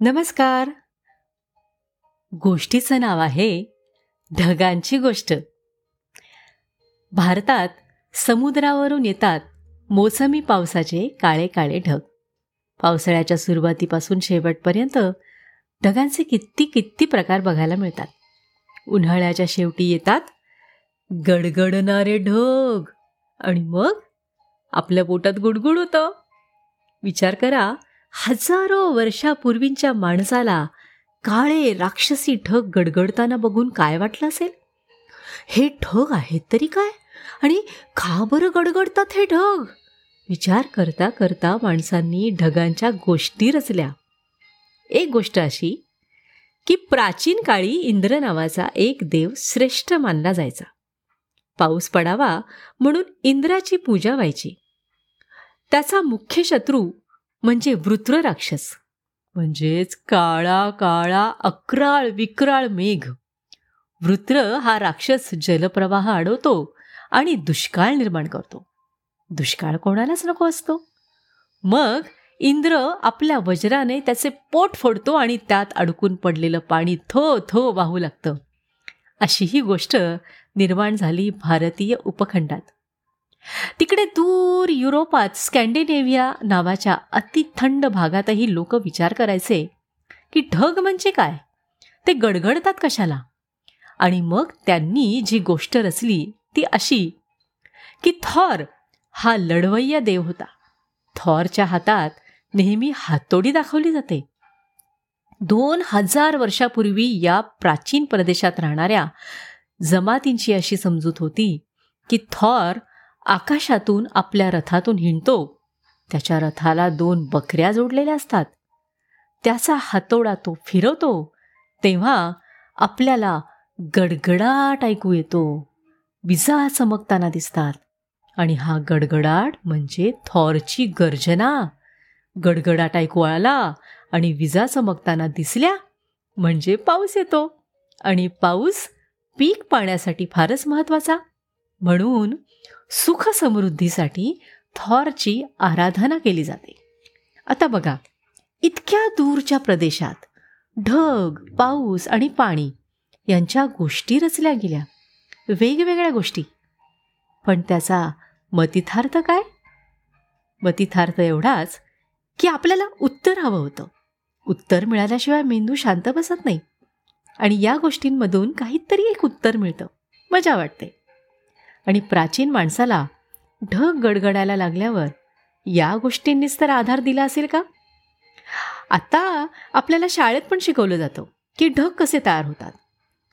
नमस्कार. गोष्टीचं नाव आहे ढगांची गोष्ट. भारतात समुद्रावरून येतात मोसमी पावसाचे काळे काळे ढग. पावसाळ्याच्या सुरुवातीपासून शेवटपर्यंत ढगांचे किती किती प्रकार बघायला मिळतात. उन्हाळ्याच्या शेवटी येतात गडगडणारे ढग. आणि मग आपल्या पोटात गुडगुड होतं. विचार करा हजारो वर्षापूर्वींच्या माणसाला काळे राक्षसी ठग गडगडताना बघून काय वाटलं असेल? हे ठग आहेत तरी काय? आणि का बरं गडगडतात हे ढग? विचार करता करता माणसांनी ढगांच्या गोष्टी रचल्या. एक गोष्ट अशी की प्राचीन काळी इंद्र नावाचा एक देव श्रेष्ठ मानला जायचा. पाऊस पडावा म्हणून इंद्राची पूजा व्हायची. त्याचा मुख्य शत्रू म्हणजे वृत्र राक्षस. म्हणजेच काळा काळा अक्राळ विक्राळ मेघ. वृत्र हा राक्षस जलप्रवाह अडवतो आणि दुष्काळ निर्माण करतो. दुष्काळ कोणालाच नको असतो. मग इंद्र आपल्या वज्राने त्याचे पोट फोडतो आणि त्यात अडकून पडलेलं पाणी थो थो वाहू लागतं. अशी ही गोष्ट निर्माण झाली भारतीय उपखंडात. तिकडे दूर युरोपात स्कॅन्डिनेव्हिया नावाच्या अतिथंड भागातही लोक विचार करायचे की ढग म्हणजे काय? ते गडगडतात कशाला? आणि मग त्यांनी जी गोष्ट रचली ती अशी की थॉर हा लढवय्या देव होता. थॉरच्या हातात नेहमी हातोडी दाखवली जाते. दोन हजार वर्षापूर्वी या प्राचीन प्रदेशात राहणाऱ्या जमातींची अशी समजूत होती की थॉर आकाशातून आपल्या रथातून हिंडतो. त्याच्या रथाला दोन बकऱ्या जोडलेल्या असतात. त्याचा हातोडा तो फिरवतो तेव्हा आपल्याला गडगडाट ऐकू येतो. विजा चमकताना दिसतात. आणि हा गडगडाट म्हणजे थॉरची गर्जना. गडगडाट ऐकू आला आणि विजा चमकताना दिसल्या म्हणजे पाऊस येतो. आणि पाऊस पीक पाण्यासाठी फारच महत्त्वाचा. म्हणून सुख समृद्धीसाठी थॉरची आराधना केली जाते. आता बघा इतक्या दूरच्या प्रदेशात ढग पाऊस आणि पाणी यांच्या गोष्टी रचल्या गेल्या. वेगवेगळ्या गोष्टी. पण त्याचा मतिथार्थ काय? मतिथार्थ एवढाच की आपल्याला उत्तर हवं होतं. उत्तर मिळाल्याशिवाय मेंदू शांत बसत नाही. आणि या गोष्टींमधून काहीतरी एक उत्तर मिळतं. मजा वाटते. आणि प्राचीन माणसाला ढग गडगडायला लागल्यावर या गोष्टींनीच तर आधार दिला असेल का? आता आपल्याला शाळेत पण शिकवलं जातं की ढग कसे तयार होतात.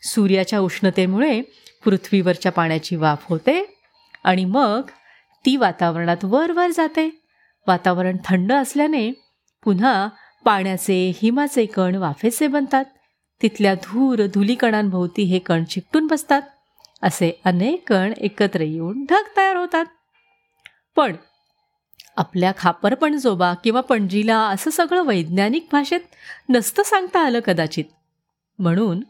सूर्याच्या उष्णतेमुळे पृथ्वीवरच्या पाण्याची वाफ होते आणि मग ती वातावरणात वर वर जाते. वातावरण थंड असल्याने पुन्हा पाण्याचे हिमाचे कण वाफेचे बनतात. तिथल्या धूर धुलीकणांभोवती हे कण चिकटून बसतात. असे अनेक कण एकत्र येऊन ढग तयार होतात. पण आपल्या खापरपणजोबा किंवा पणजीला असं सगळं वैज्ञानिक भाषेत नसतं सांगता आलं कदाचित. म्हणून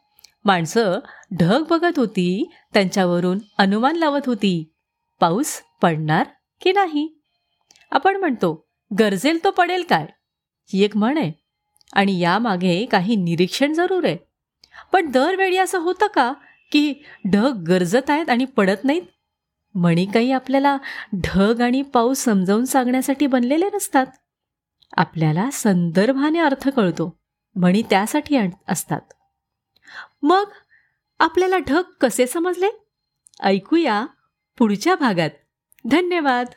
माणसं ढग बघत होती त्यांच्यावरून अनुमान लावत होती पाऊस पडणार की नाही? आपण म्हणतो गरजेल तो पडेल काय? ही एक म्हण आहे. आणि यामागे काही निरीक्षण जरूर आहे. पण दरवेळी असं होतं का? की ढग गरजत आहेत आणि पडत नाहीत? म्हणी काही आपल्याला ढग आणि पाऊस समजावून सांगण्यासाठी बनलेले नसतात. आपल्याला संदर्भाने अर्थ कळतो. म्हणी त्यासाठी असतात. मग आपल्याला ढग कसे समजले? ऐकूया पुढच्या भागात. धन्यवाद.